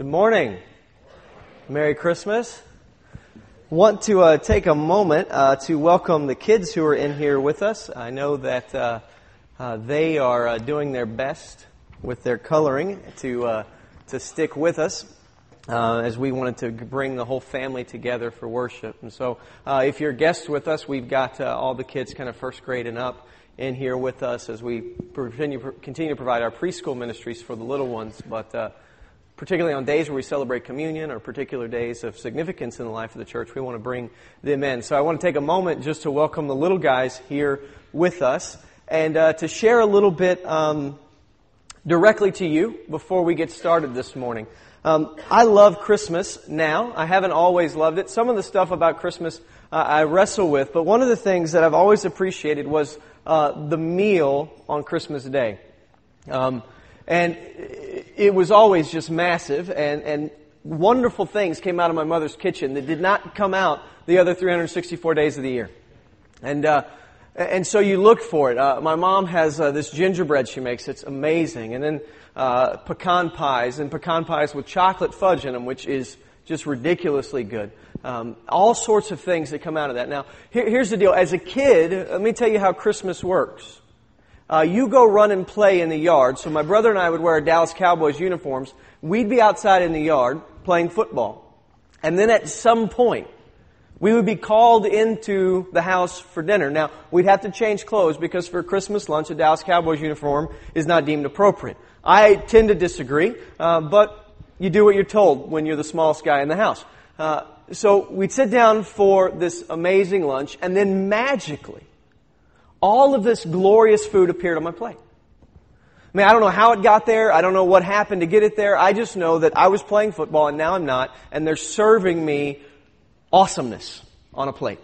Good morning. Merry Christmas. Want to uh, take a moment uh, to welcome the kids who are in here with us. I know that uh, uh they are uh, doing their best with their coloring to uh, to stick with us. as we wanted to bring the whole family together for worship. And so, if you're guests with us, we've got all the kids kind of first grade and up in here with us as we continue, continue to provide our preschool ministries for the little ones. But particularly on days where we celebrate communion or particular days of significance in the life of the church, we want to bring them in. So I want to take a moment just to welcome the little guys here with us and uh, to share a little bit um, directly to you before we get started this morning. Um, I love Christmas now. I haven't always loved it. Some of the stuff about Christmas uh, I wrestle with, but one of the things that I've always appreciated was uh, the meal on Christmas Day. Um, and it was always just massive, and, and wonderful things came out of my mother's kitchen that did not come out the other 364 days of the year. And, uh, and so you look for it. Uh, my mom has uh, this gingerbread she makes. It's amazing. And then uh, pecan pies, and pecan pies with chocolate fudge in them, which is just ridiculously good. Um, all sorts of things that come out of that. Now, here, here's the deal. As a kid, let me tell you how Christmas works uh, you go run and play in the yard. So my brother and I would wear Dallas Cowboys uniforms. We'd be outside in the yard playing football. And then at some point, we would be called into the house for dinner. Now, we'd have to change clothes because for Christmas lunch, a Dallas Cowboys uniform is not deemed appropriate. I tend to disagree, uh, but you do what you're told when you're the smallest guy in the house. Uh, so we'd sit down for this amazing lunch, and then magically, all of this glorious food appeared on my plate. I mean, I don't know how it got there. I don't know what happened to get it there. I just know that I was playing football and now I'm not, and they're serving me awesomeness on a plate.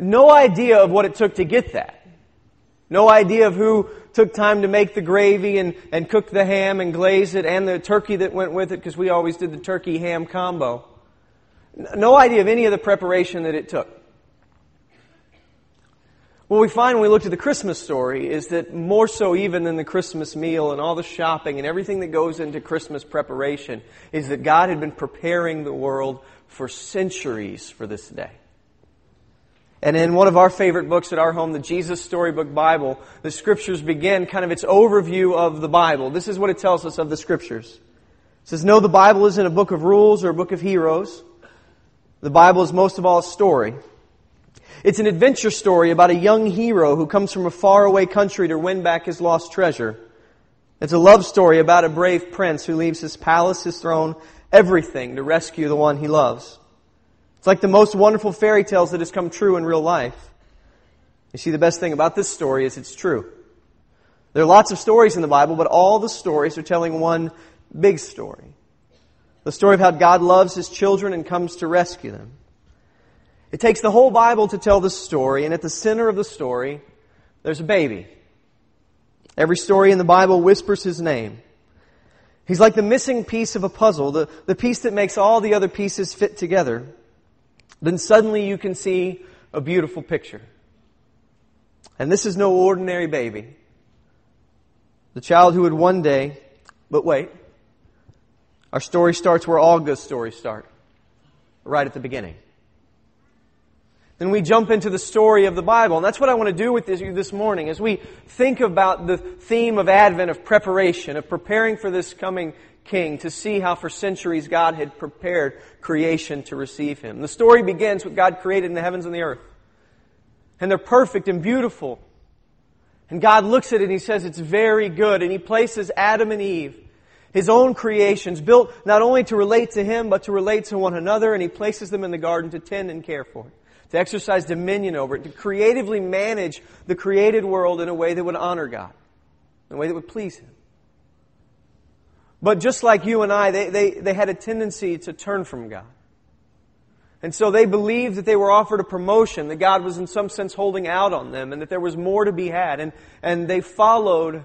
No idea of what it took to get that. No idea of who took time to make the gravy and, and cook the ham and glaze it and the turkey that went with it because we always did the turkey ham combo. No idea of any of the preparation that it took. What we find when we look at the Christmas story is that more so even than the Christmas meal and all the shopping and everything that goes into Christmas preparation is that God had been preparing the world for centuries for this day. And in one of our favorite books at our home, the Jesus Storybook Bible, the scriptures begin kind of its overview of the Bible. This is what it tells us of the scriptures. It says, No, the Bible isn't a book of rules or a book of heroes. The Bible is most of all a story. It's an adventure story about a young hero who comes from a faraway country to win back his lost treasure. It's a love story about a brave prince who leaves his palace, his throne, everything to rescue the one he loves. It's like the most wonderful fairy tales that has come true in real life. You see, the best thing about this story is it's true. There are lots of stories in the Bible, but all the stories are telling one big story. The story of how God loves His children and comes to rescue them. It takes the whole Bible to tell this story, and at the center of the story, there's a baby. Every story in the Bible whispers his name. He's like the missing piece of a puzzle, the, the piece that makes all the other pieces fit together. Then suddenly you can see a beautiful picture. And this is no ordinary baby. The child who would one day, but wait, our story starts where all good stories start, right at the beginning then we jump into the story of the Bible. And that's what I want to do with you this morning as we think about the theme of Advent, of preparation, of preparing for this coming King, to see how for centuries God had prepared creation to receive Him. The story begins with God created in the heavens and the earth. And they're perfect and beautiful. And God looks at it and He says it's very good. And He places Adam and Eve, His own creations, built not only to relate to Him, but to relate to one another. And He places them in the garden to tend and care for it to exercise dominion over it, to creatively manage the created world in a way that would honor God, in a way that would please Him. But just like you and I, they, they, they had a tendency to turn from God. And so they believed that they were offered a promotion, that God was in some sense holding out on them, and that there was more to be had. And, and they followed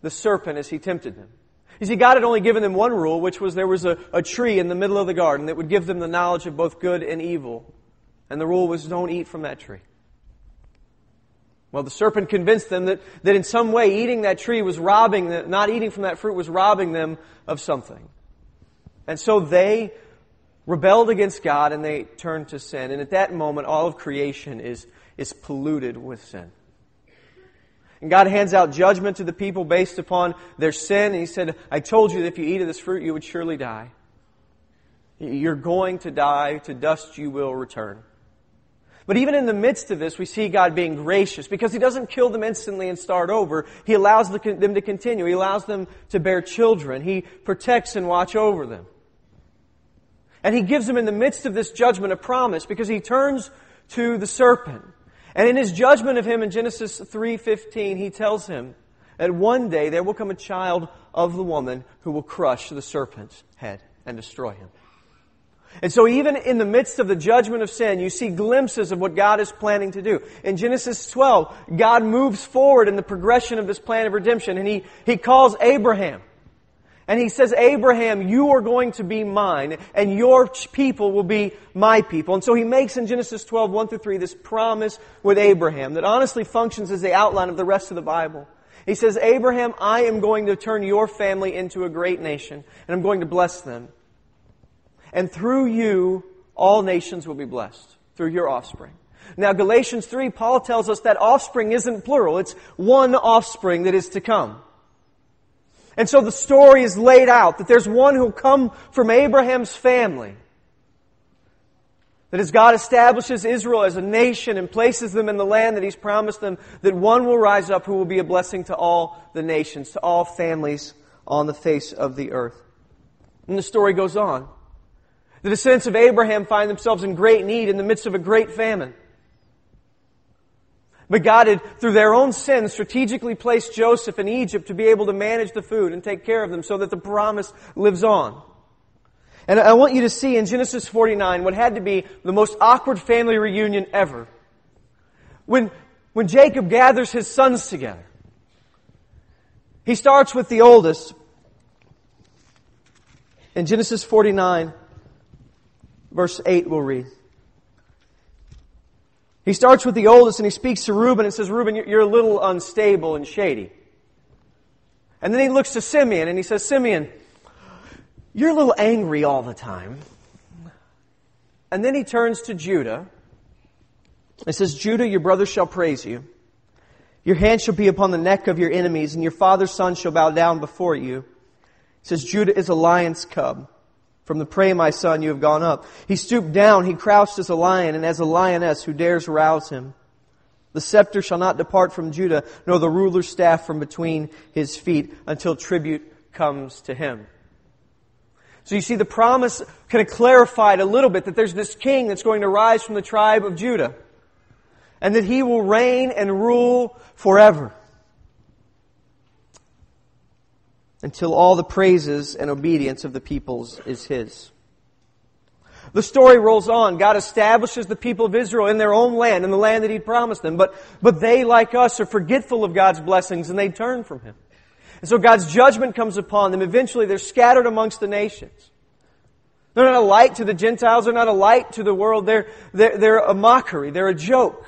the serpent as he tempted them. You see, God had only given them one rule, which was there was a, a tree in the middle of the garden that would give them the knowledge of both good and evil. And the rule was don't eat from that tree. Well, the serpent convinced them that, that in some way eating that tree was robbing them, not eating from that fruit was robbing them of something. And so they rebelled against God and they turned to sin. And at that moment, all of creation is, is polluted with sin. And God hands out judgment to the people based upon their sin. And He said, I told you that if you eat of this fruit, you would surely die. You're going to die. To dust you will return. But even in the midst of this, we see God being gracious because He doesn't kill them instantly and start over. He allows them to continue. He allows them to bear children. He protects and watch over them. And He gives them in the midst of this judgment a promise because He turns to the serpent and in his judgment of him in Genesis 3:15, he tells him that one day there will come a child of the woman who will crush the serpent's head and destroy him. And so even in the midst of the judgment of sin, you see glimpses of what God is planning to do. In Genesis 12, God moves forward in the progression of this plan of redemption and he, he calls Abraham. And he says, Abraham, you are going to be mine, and your people will be my people. And so he makes in Genesis 12, 1 through 3, this promise with Abraham that honestly functions as the outline of the rest of the Bible. He says, Abraham, I am going to turn your family into a great nation, and I'm going to bless them. And through you, all nations will be blessed, through your offspring. Now, Galatians 3, Paul tells us that offspring isn't plural. It's one offspring that is to come. And so the story is laid out that there's one who'll come from Abraham's family. That as God establishes Israel as a nation and places them in the land that He's promised them, that one will rise up who will be a blessing to all the nations, to all families on the face of the earth. And the story goes on. The descendants of Abraham find themselves in great need in the midst of a great famine. But God had, through their own sin, strategically placed Joseph in Egypt to be able to manage the food and take care of them so that the promise lives on. And I want you to see in Genesis 49 what had to be the most awkward family reunion ever. When, when Jacob gathers his sons together, he starts with the oldest. In Genesis 49, verse 8, we'll read. He starts with the oldest and he speaks to Reuben and says, Reuben, you're a little unstable and shady. And then he looks to Simeon and he says, Simeon, you're a little angry all the time. And then he turns to Judah and says, Judah, your brother shall praise you. Your hand shall be upon the neck of your enemies, and your father's son shall bow down before you. He says, Judah is a lion's cub. From the prey, my son, you have gone up. He stooped down, he crouched as a lion, and as a lioness who dares rouse him. The scepter shall not depart from Judah, nor the ruler's staff from between his feet, until tribute comes to him. So you see, the promise kind of clarified a little bit that there's this king that's going to rise from the tribe of Judah, and that he will reign and rule forever. Until all the praises and obedience of the peoples is his. The story rolls on. God establishes the people of Israel in their own land, in the land that He'd promised them. But, but they, like us, are forgetful of God's blessings and they turn from Him. And so God's judgment comes upon them. Eventually they're scattered amongst the nations. They're not a light to the Gentiles. They're not a light to the world. They're, they're, they're a mockery. They're a joke.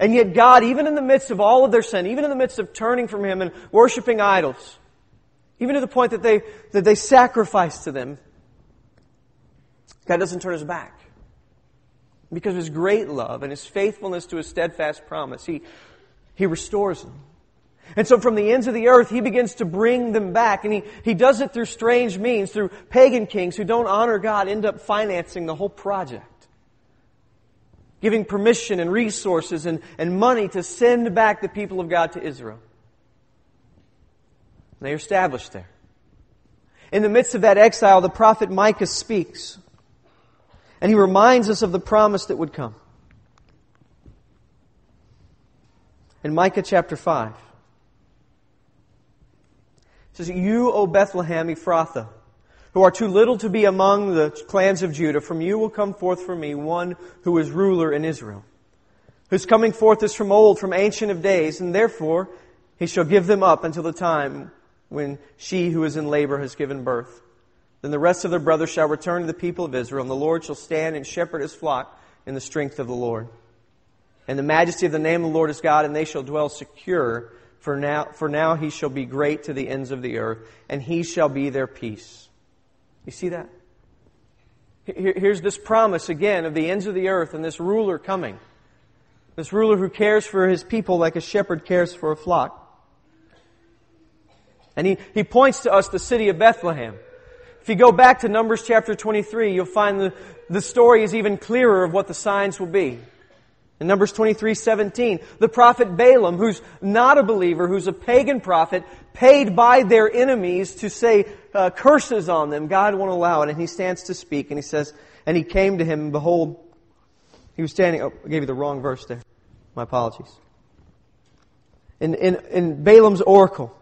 And yet God, even in the midst of all of their sin, even in the midst of turning from Him and worshiping idols, even to the point that they, that they sacrifice to them. God doesn't turn his back. Because of his great love and his faithfulness to his steadfast promise, he, he restores them. And so from the ends of the earth, he begins to bring them back. And he, he does it through strange means, through pagan kings who don't honor God, end up financing the whole project. Giving permission and resources and, and money to send back the people of God to Israel. They're established there. In the midst of that exile, the prophet Micah speaks. And he reminds us of the promise that would come. In Micah chapter 5, it says, You, O Bethlehem Ephrathah, who are too little to be among the clans of Judah, from you will come forth for me one who is ruler in Israel, whose coming forth is from old, from ancient of days, and therefore he shall give them up until the time when she who is in labor has given birth. Then the rest of their brothers shall return to the people of Israel, and the Lord shall stand and shepherd his flock in the strength of the Lord. and the majesty of the name of the Lord is God, and they shall dwell secure. For now, for now he shall be great to the ends of the earth, and he shall be their peace. You see that? Here's this promise again of the ends of the earth and this ruler coming. This ruler who cares for his people like a shepherd cares for a flock. And he, he points to us the city of Bethlehem. If you go back to Numbers chapter 23, you'll find the, the story is even clearer of what the signs will be. In Numbers 23, 17, the prophet Balaam, who's not a believer, who's a pagan prophet, paid by their enemies to say uh, curses on them. God won't allow it. And he stands to speak and he says, and he came to him and behold, he was standing, oh, I gave you the wrong verse there. My apologies. In, in, in Balaam's oracle,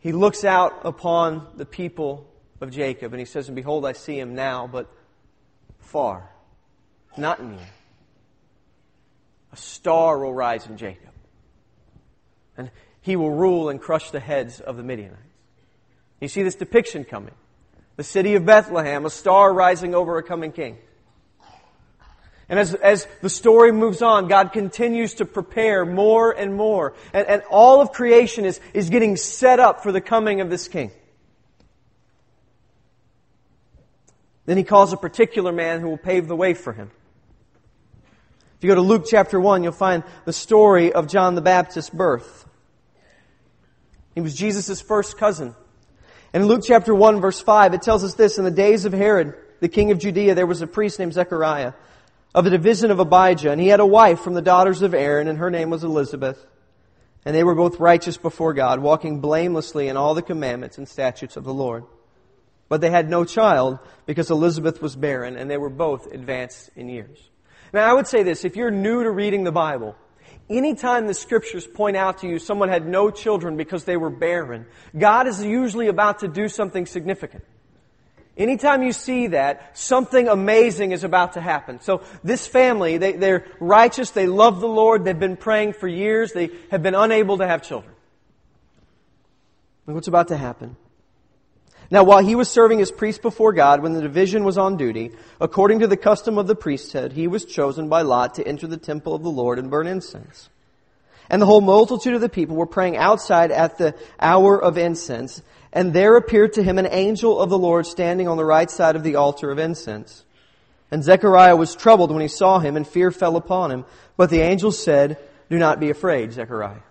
he looks out upon the people of Jacob and he says, And behold, I see him now, but far, not near. A star will rise in Jacob, and he will rule and crush the heads of the Midianites. You see this depiction coming. The city of Bethlehem, a star rising over a coming king. And as, as the story moves on, God continues to prepare more and more. And, and all of creation is, is getting set up for the coming of this king. Then he calls a particular man who will pave the way for him. If you go to Luke chapter 1, you'll find the story of John the Baptist's birth. He was Jesus' first cousin. And in Luke chapter 1, verse 5, it tells us this In the days of Herod, the king of Judea, there was a priest named Zechariah of the division of Abijah, and he had a wife from the daughters of Aaron, and her name was Elizabeth. And they were both righteous before God, walking blamelessly in all the commandments and statutes of the Lord. But they had no child because Elizabeth was barren, and they were both advanced in years. Now, I would say this if you're new to reading the Bible, anytime the scriptures point out to you someone had no children because they were barren, God is usually about to do something significant. Anytime you see that, something amazing is about to happen. So this family, they, they're righteous, they love the Lord, they've been praying for years, they have been unable to have children. And what's about to happen? Now, while he was serving as priest before God, when the division was on duty, according to the custom of the priesthood, he was chosen by lot to enter the temple of the Lord and burn incense. And the whole multitude of the people were praying outside at the hour of incense. And there appeared to him an angel of the Lord standing on the right side of the altar of incense. And Zechariah was troubled when he saw him, and fear fell upon him. But the angel said, Do not be afraid, Zechariah.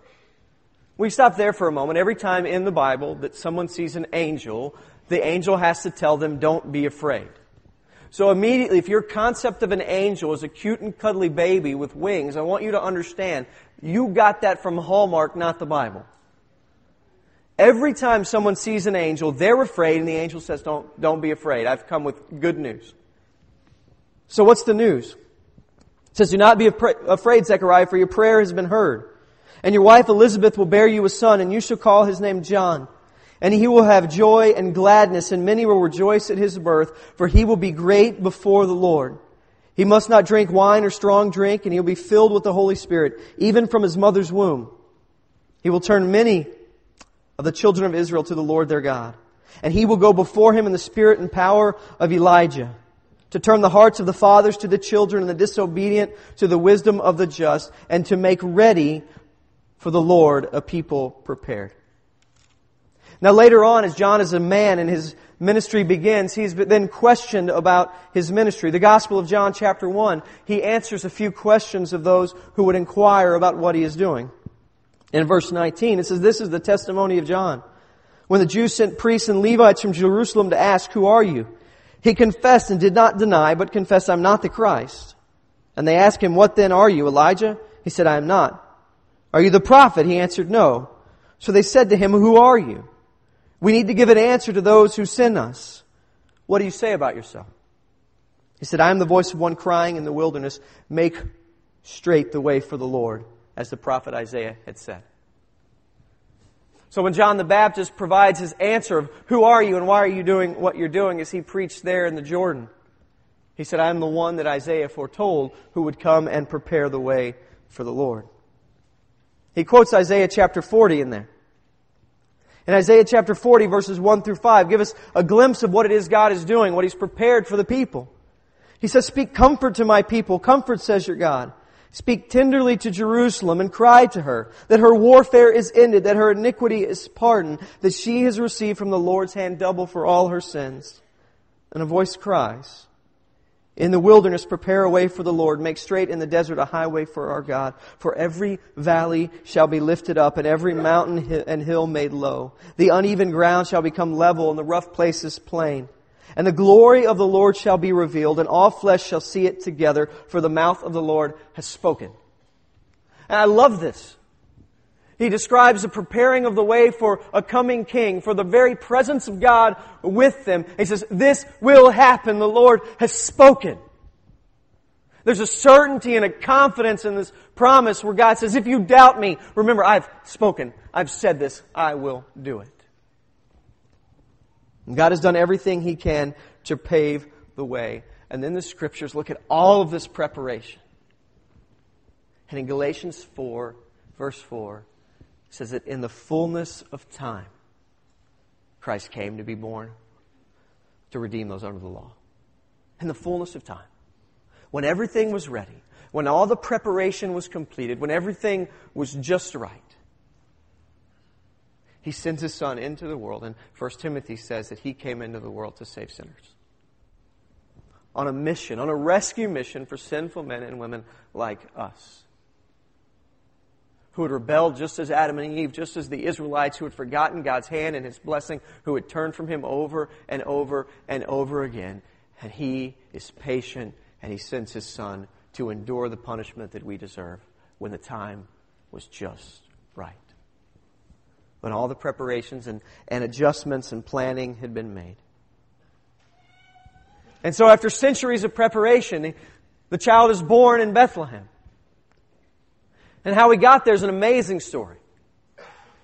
We stop there for a moment. Every time in the Bible that someone sees an angel, the angel has to tell them, Don't be afraid. So immediately, if your concept of an angel is a cute and cuddly baby with wings, I want you to understand, you got that from Hallmark, not the Bible. Every time someone sees an angel, they're afraid, and the angel says, Don't, don't be afraid. I've come with good news. So, what's the news? It says, Do not be afraid, Zechariah, for your prayer has been heard. And your wife Elizabeth will bear you a son, and you shall call his name John. And he will have joy and gladness, and many will rejoice at his birth, for he will be great before the Lord. He must not drink wine or strong drink, and he will be filled with the Holy Spirit, even from his mother's womb. He will turn many of the children of Israel to the Lord their God. And he will go before him in the spirit and power of Elijah to turn the hearts of the fathers to the children and the disobedient to the wisdom of the just and to make ready for the Lord a people prepared. Now later on, as John is a man and his ministry begins, he's then questioned about his ministry. The Gospel of John chapter 1, he answers a few questions of those who would inquire about what he is doing. In verse 19, it says, This is the testimony of John. When the Jews sent priests and Levites from Jerusalem to ask, Who are you? He confessed and did not deny, but confessed, I'm not the Christ. And they asked him, What then are you, Elijah? He said, I am not. Are you the prophet? He answered, No. So they said to him, Who are you? We need to give an answer to those who send us. What do you say about yourself? He said, I am the voice of one crying in the wilderness, Make straight the way for the Lord as the prophet Isaiah had said. So when John the Baptist provides his answer of who are you and why are you doing what you're doing as he preached there in the Jordan, he said, I am the one that Isaiah foretold who would come and prepare the way for the Lord. He quotes Isaiah chapter 40 in there. In Isaiah chapter 40 verses 1 through 5 give us a glimpse of what it is God is doing, what He's prepared for the people. He says, Speak comfort to my people. Comfort, says your God. Speak tenderly to Jerusalem and cry to her that her warfare is ended, that her iniquity is pardoned, that she has received from the Lord's hand double for all her sins. And a voice cries, In the wilderness prepare a way for the Lord, make straight in the desert a highway for our God. For every valley shall be lifted up, and every mountain and hill made low. The uneven ground shall become level, and the rough places plain. And the glory of the Lord shall be revealed, and all flesh shall see it together, for the mouth of the Lord has spoken. And I love this. He describes the preparing of the way for a coming king, for the very presence of God with them. He says, This will happen. The Lord has spoken. There's a certainty and a confidence in this promise where God says, If you doubt me, remember, I've spoken. I've said this. I will do it. God has done everything He can to pave the way. And then the scriptures look at all of this preparation. And in Galatians 4, verse 4, it says that in the fullness of time, Christ came to be born to redeem those under the law. In the fullness of time. When everything was ready, when all the preparation was completed, when everything was just right, he sends his son into the world, and 1 Timothy says that he came into the world to save sinners. On a mission, on a rescue mission for sinful men and women like us. Who had rebelled just as Adam and Eve, just as the Israelites who had forgotten God's hand and his blessing, who had turned from him over and over and over again. And he is patient and he sends his son to endure the punishment that we deserve when the time was just right when all the preparations and, and adjustments and planning had been made. And so, after centuries of preparation, the child is born in Bethlehem. And how he got there is an amazing story.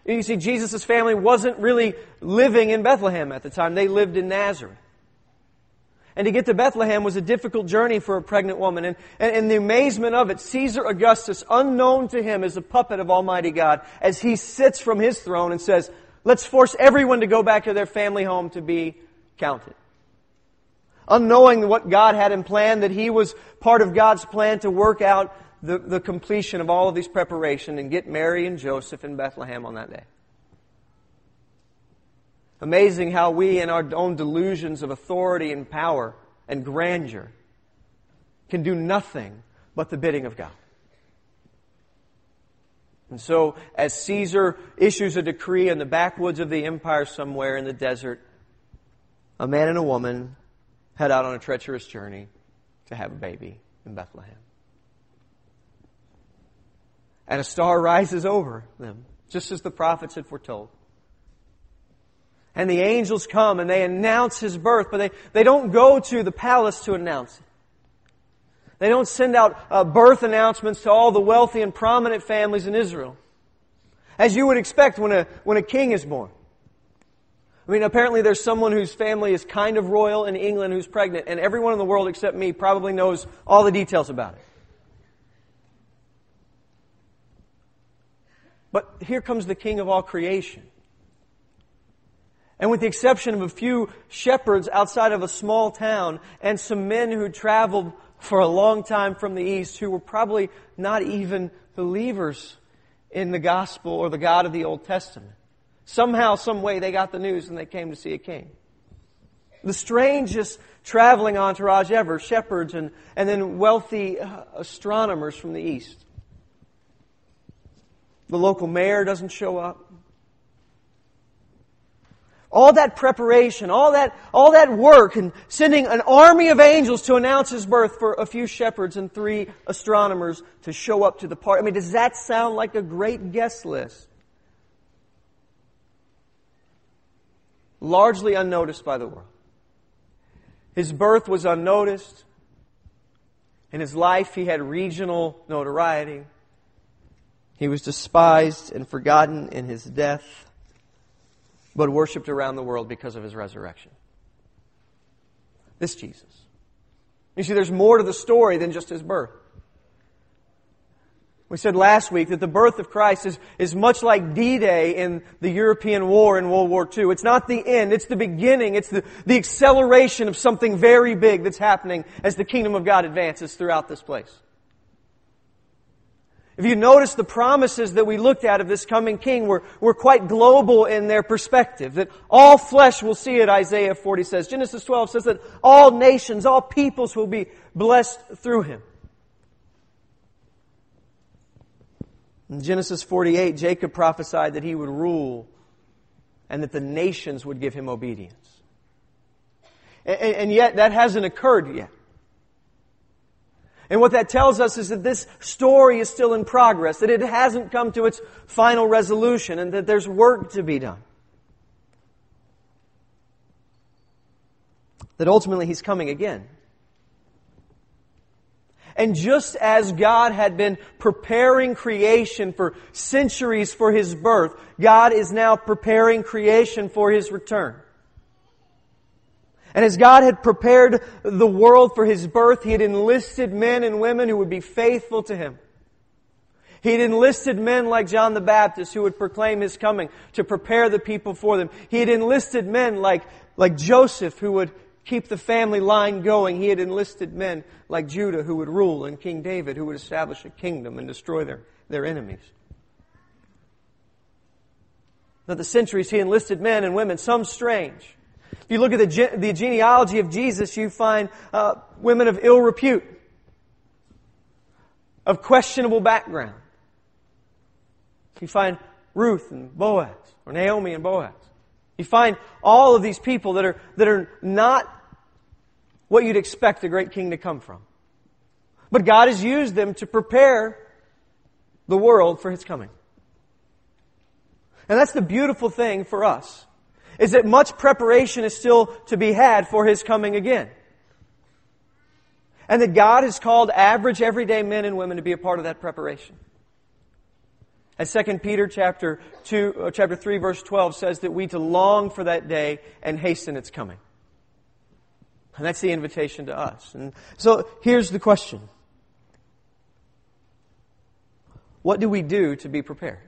You see, Jesus' family wasn't really living in Bethlehem at the time, they lived in Nazareth. And to get to Bethlehem was a difficult journey for a pregnant woman. And, and, and, the amazement of it, Caesar Augustus, unknown to him, is a puppet of Almighty God as he sits from his throne and says, let's force everyone to go back to their family home to be counted. Unknowing what God had in plan, that he was part of God's plan to work out the, the completion of all of these preparation and get Mary and Joseph in Bethlehem on that day. Amazing how we, in our own delusions of authority and power and grandeur, can do nothing but the bidding of God. And so, as Caesar issues a decree in the backwoods of the empire somewhere in the desert, a man and a woman head out on a treacherous journey to have a baby in Bethlehem. And a star rises over them, just as the prophets had foretold. And the angels come and they announce his birth, but they, they don't go to the palace to announce it. They don't send out uh, birth announcements to all the wealthy and prominent families in Israel. As you would expect when a, when a king is born. I mean, apparently there's someone whose family is kind of royal in England who's pregnant, and everyone in the world except me probably knows all the details about it. But here comes the king of all creation. And with the exception of a few shepherds outside of a small town and some men who traveled for a long time from the east who were probably not even believers in the gospel or the God of the Old Testament. Somehow, some way, they got the news and they came to see a king. The strangest traveling entourage ever, shepherds and, and then wealthy uh, astronomers from the east. The local mayor doesn't show up. All that preparation, all that, all that work, and sending an army of angels to announce his birth for a few shepherds and three astronomers to show up to the party. I mean, does that sound like a great guest list? Largely unnoticed by the world. His birth was unnoticed. In his life, he had regional notoriety. He was despised and forgotten in his death but worshiped around the world because of his resurrection. This Jesus. You see, there's more to the story than just his birth. We said last week that the birth of Christ is, is much like D-Day in the European war in World War II. It's not the end, it's the beginning, it's the, the acceleration of something very big that's happening as the kingdom of God advances throughout this place. If you notice the promises that we looked at of this coming king were, were quite global in their perspective. That all flesh will see it, Isaiah 40 says. Genesis 12 says that all nations, all peoples will be blessed through him. In Genesis 48, Jacob prophesied that he would rule and that the nations would give him obedience. And, and, yet, that hasn't occurred yet. And what that tells us is that this story is still in progress, that it hasn't come to its final resolution, and that there's work to be done. That ultimately he's coming again. And just as God had been preparing creation for centuries for His birth, God is now preparing creation for His return. And as God had prepared the world for His birth, He had enlisted men and women who would be faithful to Him. He had enlisted men like John the Baptist who would proclaim His coming to prepare the people for them. He had enlisted men like, like Joseph who would keep the family line going, he had enlisted men like Judah who would rule and King David who would establish a kingdom and destroy their, their enemies. Now the centuries he enlisted men and women, some strange. If you look at the, ge- the genealogy of Jesus, you find uh, women of ill repute, of questionable background. You find Ruth and Boaz, or Naomi and Boaz. You find all of these people that are, that are not what you'd expect a great king to come from. But God has used them to prepare the world for his coming. And that's the beautiful thing for us, is that much preparation is still to be had for his coming again. And that God has called average everyday men and women to be a part of that preparation. As 2 Peter chapter 2, uh, chapter 3 verse 12 says that we to long for that day and hasten its coming. And that's the invitation to us. And so here's the question. What do we do to be prepared?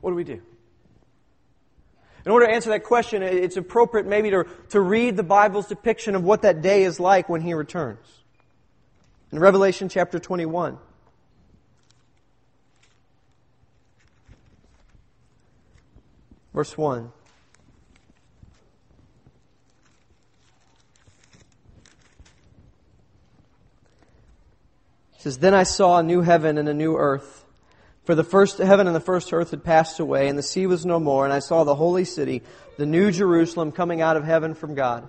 What do we do? In order to answer that question, it's appropriate maybe to, to read the Bible's depiction of what that day is like when He returns. In Revelation chapter 21, verse 1. says, Then I saw a new heaven and a new earth. For the first heaven and the first earth had passed away, and the sea was no more, and I saw the holy city, the new Jerusalem, coming out of heaven from God,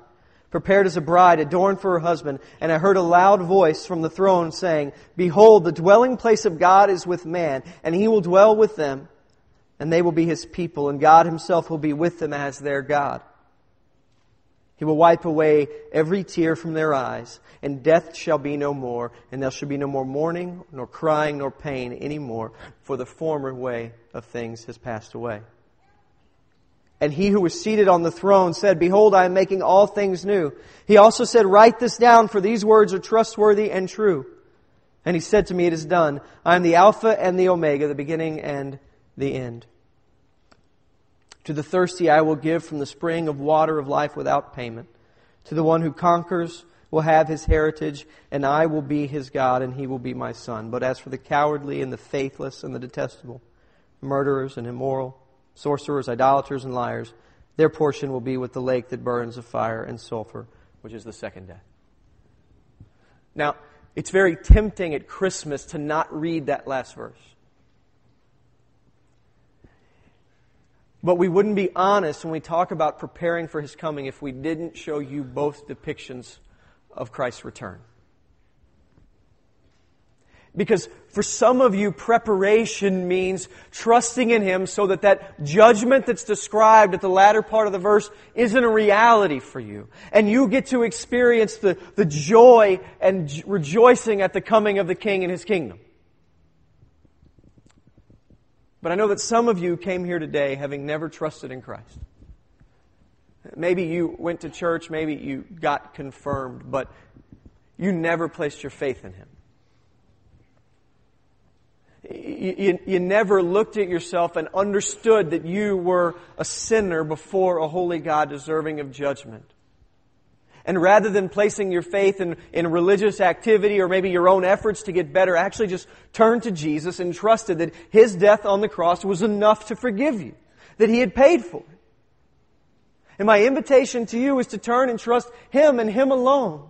prepared as a bride, adorned for her husband. And I heard a loud voice from the throne saying, Behold, the dwelling place of God is with man, and he will dwell with them, and they will be his people, and God himself will be with them as their God. He will wipe away every tear from their eyes, and death shall be no more, and there shall be no more mourning, nor crying, nor pain any more, for the former way of things has passed away. And he who was seated on the throne said, Behold, I am making all things new. He also said, Write this down, for these words are trustworthy and true. And he said to me, It is done. I am the Alpha and the Omega, the beginning and the end. To the thirsty I will give from the spring of water of life without payment. To the one who conquers will have his heritage, and I will be his God, and he will be my son. But as for the cowardly and the faithless and the detestable, murderers and immoral, sorcerers, idolaters, and liars, their portion will be with the lake that burns of fire and sulfur, which is the second death. Now, it's very tempting at Christmas to not read that last verse. But we wouldn't be honest when we talk about preparing for his coming if we didn't show you both depictions of Christ's return. Because for some of you, preparation means trusting in Him so that that judgment that's described at the latter part of the verse isn't a reality for you. And you get to experience the, the joy and rejoicing at the coming of the King and His kingdom. But I know that some of you came here today having never trusted in Christ. Maybe you went to church, maybe you got confirmed, but you never placed your faith in Him. You, you, you, never looked at yourself and understood that you were a sinner before a holy God deserving of judgment. And rather than placing your faith in, in religious activity or maybe your own efforts to get better, actually just turn to Jesus and trusted that His death on the cross was enough to forgive you. That He had paid for it. And my invitation to you is to turn and trust Him and Him alone.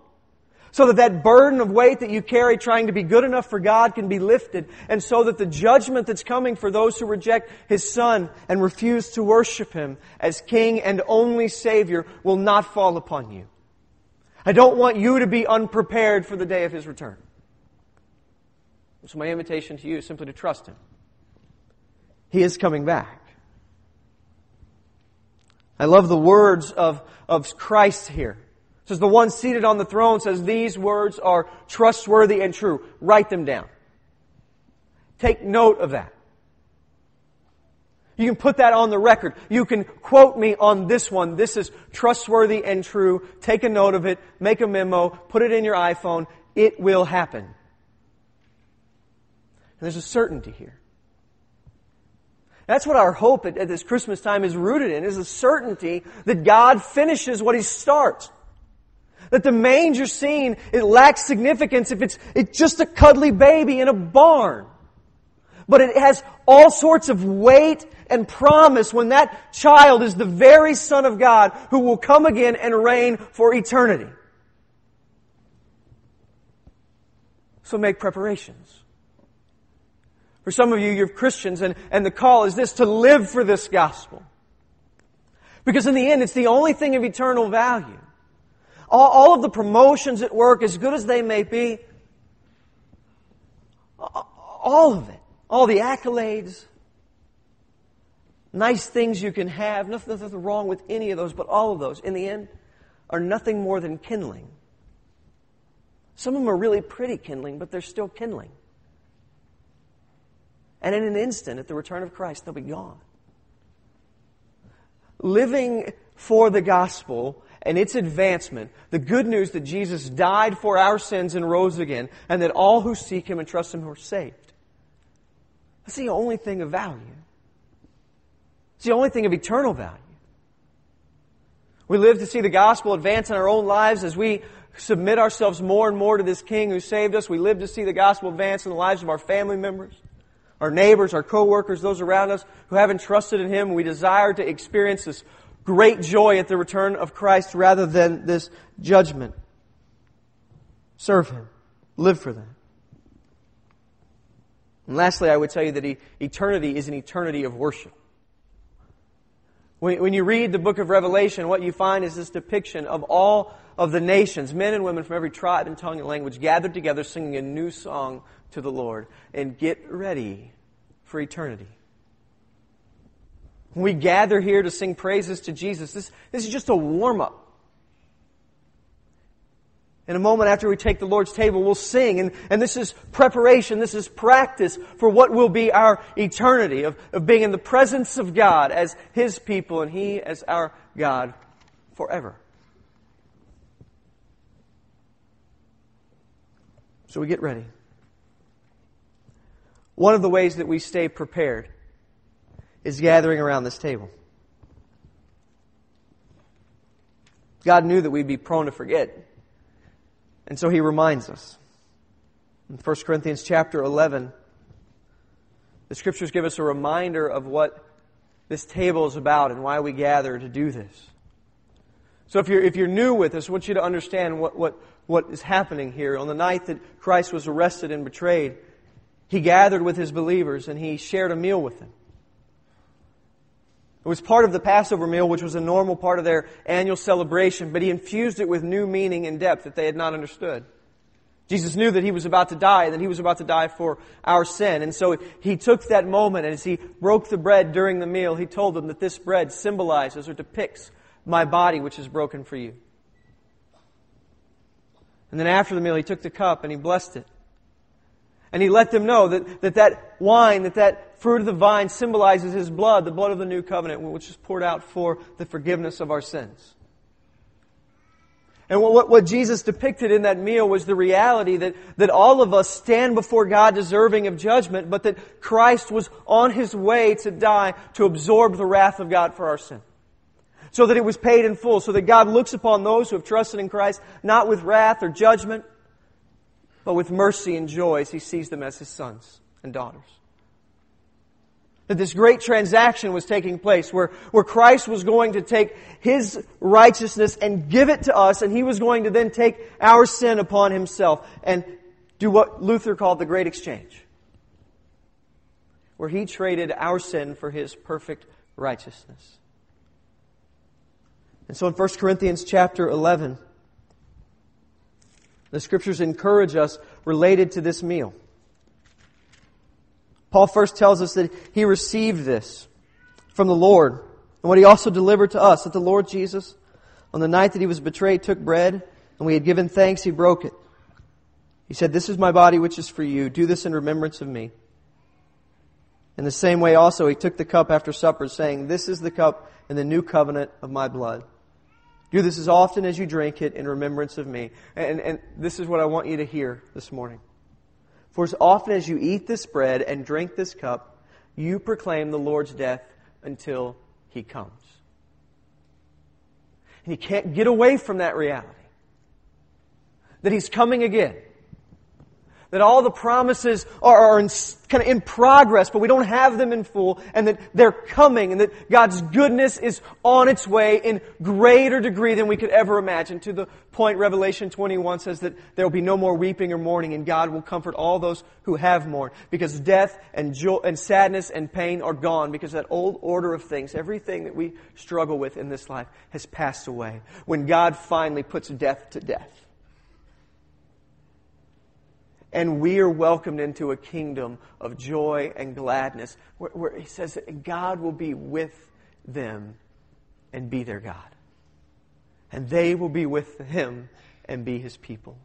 So that that burden of weight that you carry trying to be good enough for God can be lifted. And so that the judgment that's coming for those who reject His Son and refuse to worship Him as King and only Savior will not fall upon you. I don't want you to be unprepared for the day of His return. So my invitation to you is simply to trust Him. He is coming back. I love the words of, of Christ here. It says the one seated on the throne says these words are trustworthy and true. Write them down. Take note of that. You can put that on the record. You can quote me on this one. This is trustworthy and true. Take a note of it. Make a memo. Put it in your iPhone. It will happen. And there's a certainty here. That's what our hope at, at, this Christmas time is rooted in, is a certainty that God finishes what He starts. That the manger scene, it lacks significance if it's, it's just a cuddly baby in a barn. But it has all sorts of weight and promise when that child is the very Son of God who will come again and reign for eternity. So make preparations. For some of you, you're Christians, and, and the call is this to live for this gospel. Because in the end, it's the only thing of eternal value. All, all of the promotions at work, as good as they may be, all of it, all the accolades, nice things you can have, nothing, nothing wrong with any of those, but all of those, in the end, are nothing more than kindling. Some of them are really pretty kindling, but they're still kindling. And in an instant, at the return of Christ, they'll be gone. Living for the gospel and its advancement, the good news that Jesus died for our sins and rose again, and that all who seek Him and trust Him are saved. That's the only thing of value. It's the only thing of eternal value. We live to see the gospel advance in our own lives as we submit ourselves more and more to this King who saved us. We live to see the gospel advance in the lives of our family members our neighbors, our coworkers, those around us who haven't trusted in Him. We desire to experience this great joy at the return of Christ rather than this judgment. Serve Him. Live for that. And lastly, I would tell you that eternity is an eternity of worship. When, you read the book of Revelation, what you find is this depiction of all of the nations, men and women from every tribe and tongue and language, gathered together singing a new song to the Lord and get ready for eternity. When we gather here to sing praises to Jesus, this, this is just a warm up. In a moment after we take the Lord's table, we'll sing, and, and this is preparation, this is practice for what will be our eternity of, of being in the presence of God as His people and He as our God forever. So we get ready. One of the ways that we stay prepared is gathering around this table. God knew that we'd be prone to forget. And so he reminds us. In 1 Corinthians chapter 11, the scriptures give us a reminder of what this table is about and why we gather to do this. So if you're, if you're new with us, I want you to understand what, what, what is happening here. On the night that Christ was arrested and betrayed, he gathered with his believers and he shared a meal with them. It was part of the Passover meal, which was a normal part of their annual celebration, but he infused it with new meaning and depth that they had not understood. Jesus knew that he was about to die, and that he was about to die for our sin. And so he took that moment, and as he broke the bread during the meal, he told them that this bread symbolizes or depicts my body, which is broken for you. And then after the meal, he took the cup and he blessed it. And he let them know that, that that wine, that that fruit of the vine symbolizes his blood, the blood of the new covenant, which is poured out for the forgiveness of our sins. And what, what Jesus depicted in that meal was the reality that, that all of us stand before God deserving of judgment, but that Christ was on his way to die to absorb the wrath of God for our sin. So that it was paid in full, so that God looks upon those who have trusted in Christ not with wrath or judgment, but with mercy and joy as he sees them as his sons and daughters. That this great transaction was taking place where, where Christ was going to take His righteousness and give it to us, and He was going to then take our sin upon Himself and do what Luther called the great exchange. Where He traded our sin for His perfect righteousness. And so in 1 Corinthians chapter 11, the scriptures encourage us related to this meal. Paul first tells us that he received this from the Lord, and what he also delivered to us, that the Lord Jesus, on the night that he was betrayed, took bread, and we had given thanks, he broke it. He said, This is my body which is for you. Do this in remembrance of me. In the same way also, he took the cup after supper, saying, This is the cup in the new covenant of my blood. Do this as often as you drink it in remembrance of me. And, and this is what I want you to hear this morning. For as often as you eat this bread and drink this cup, you proclaim the Lord's death until he comes. And you can't get away from that reality. That he's coming again that all the promises are, are in, kind of in progress, but we don't have them in full, and that they're coming, and that God's goodness is on its way in greater degree than we could ever imagine. To the point Revelation 21 says that there will be no more weeping or mourning, and God will comfort all those who have mourned, because death and joy and sadness and pain are gone, because that old order of things, everything that we struggle with in this life, has passed away. When God finally puts death to death and we are welcomed into a kingdom of joy and gladness where, where, he says that God will be with them and be their God. And they will be with him and be his people.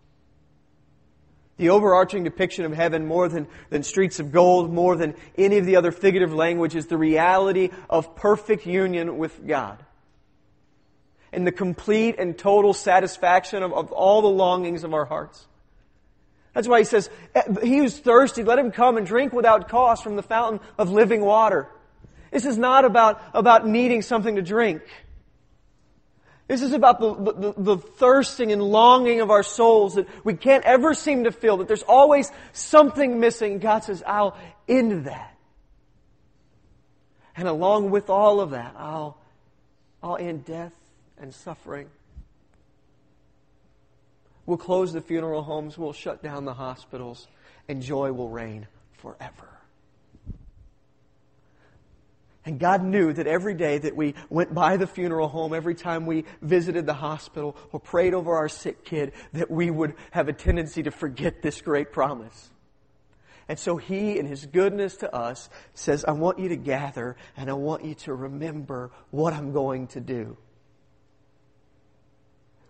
The overarching depiction of heaven, more than, than streets of gold, more than any of the other figurative language, is the reality of perfect union with God. And the complete and total satisfaction of, of all the longings of our hearts. That's why he says, eh, He who's thirsty, let him come and drink without cost from the fountain of living water. This is not about, about needing something to drink. This is about the, the, the, thirsting and longing of our souls that we can't ever seem to feel, that there's always something missing. God says, I'll end that. And along with all of that, I'll, I'll end death and suffering We'll close the funeral homes, we'll shut down the hospitals, and joy will reign forever. And God knew that every day that we went by the funeral home, every time we visited the hospital or prayed over our sick kid, that we would have a tendency to forget this great promise. And so He, in His goodness to us, says, I want you to gather and I want you to remember what I'm going to do.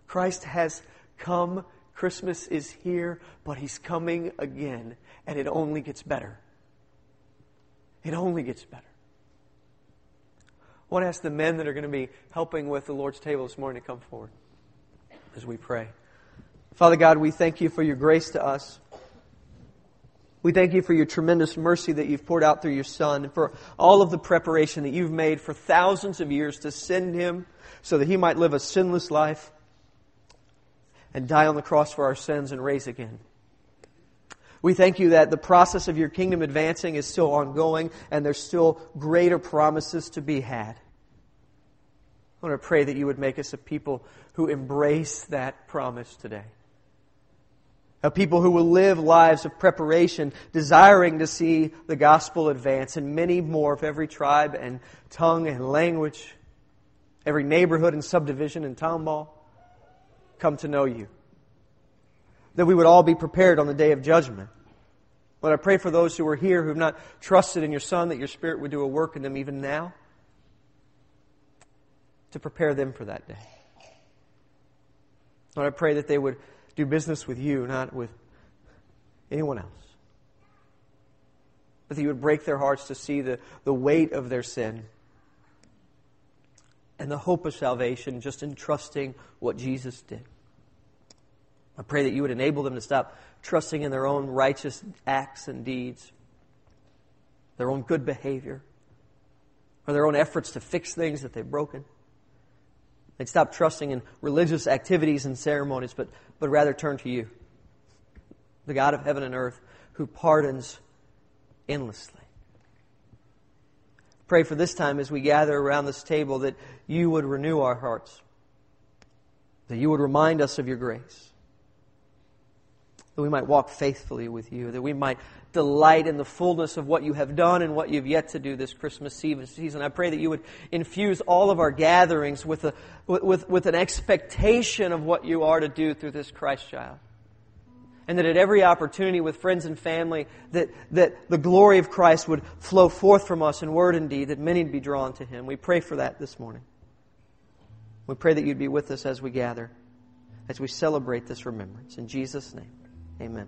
Christ has come. Christmas is here, but He's coming again. And it only gets better. It only gets better. I want to ask the men that are going to be helping with the Lord's table this morning to come forward as we pray. Father God, we thank you for your grace to us. We thank you for your tremendous mercy that you've poured out through your Son, and for all of the preparation that you've made for thousands of years to send him so that he might live a sinless life and die on the cross for our sins and raise again. We thank you that the process of your kingdom advancing is still ongoing and there's still greater promises to be had. I want to pray that you would make us a people who embrace that promise today. A people who will live lives of preparation, desiring to see the gospel advance, and many more of every tribe and tongue and language, every neighborhood and subdivision and town townball come to know you. That we would all be prepared on the day of judgment. Lord, I pray for those who are here who have not trusted in your Son, that your Spirit would do a work in them even now to prepare them for that day. Lord, I pray that they would do business with you, not with anyone else. But that you would break their hearts to see the, the weight of their sin and the hope of salvation just in trusting what Jesus did. I pray that you would enable them to stop trusting in their own righteous acts and deeds, their own good behavior, or their own efforts to fix things that they've broken. They'd stop trusting in religious activities and ceremonies, but, but rather turn to you, the God of heaven and earth, who pardons endlessly. Pray for this time as we gather around this table that you would renew our hearts, that you would remind us of your grace that we might walk faithfully with you, that we might delight in the fullness of what you have done and what you've yet to do this Christmas Eve season. I pray that you would infuse all of our gatherings with, a, with, with an expectation of what you are to do through this Christ child. And that at every opportunity with friends and family, that, that the glory of Christ would flow forth from us in word and deed, that many would be drawn to Him. We pray for that this morning. We pray that you'd be with us as we gather, as we celebrate this remembrance. In Jesus' name. Amen.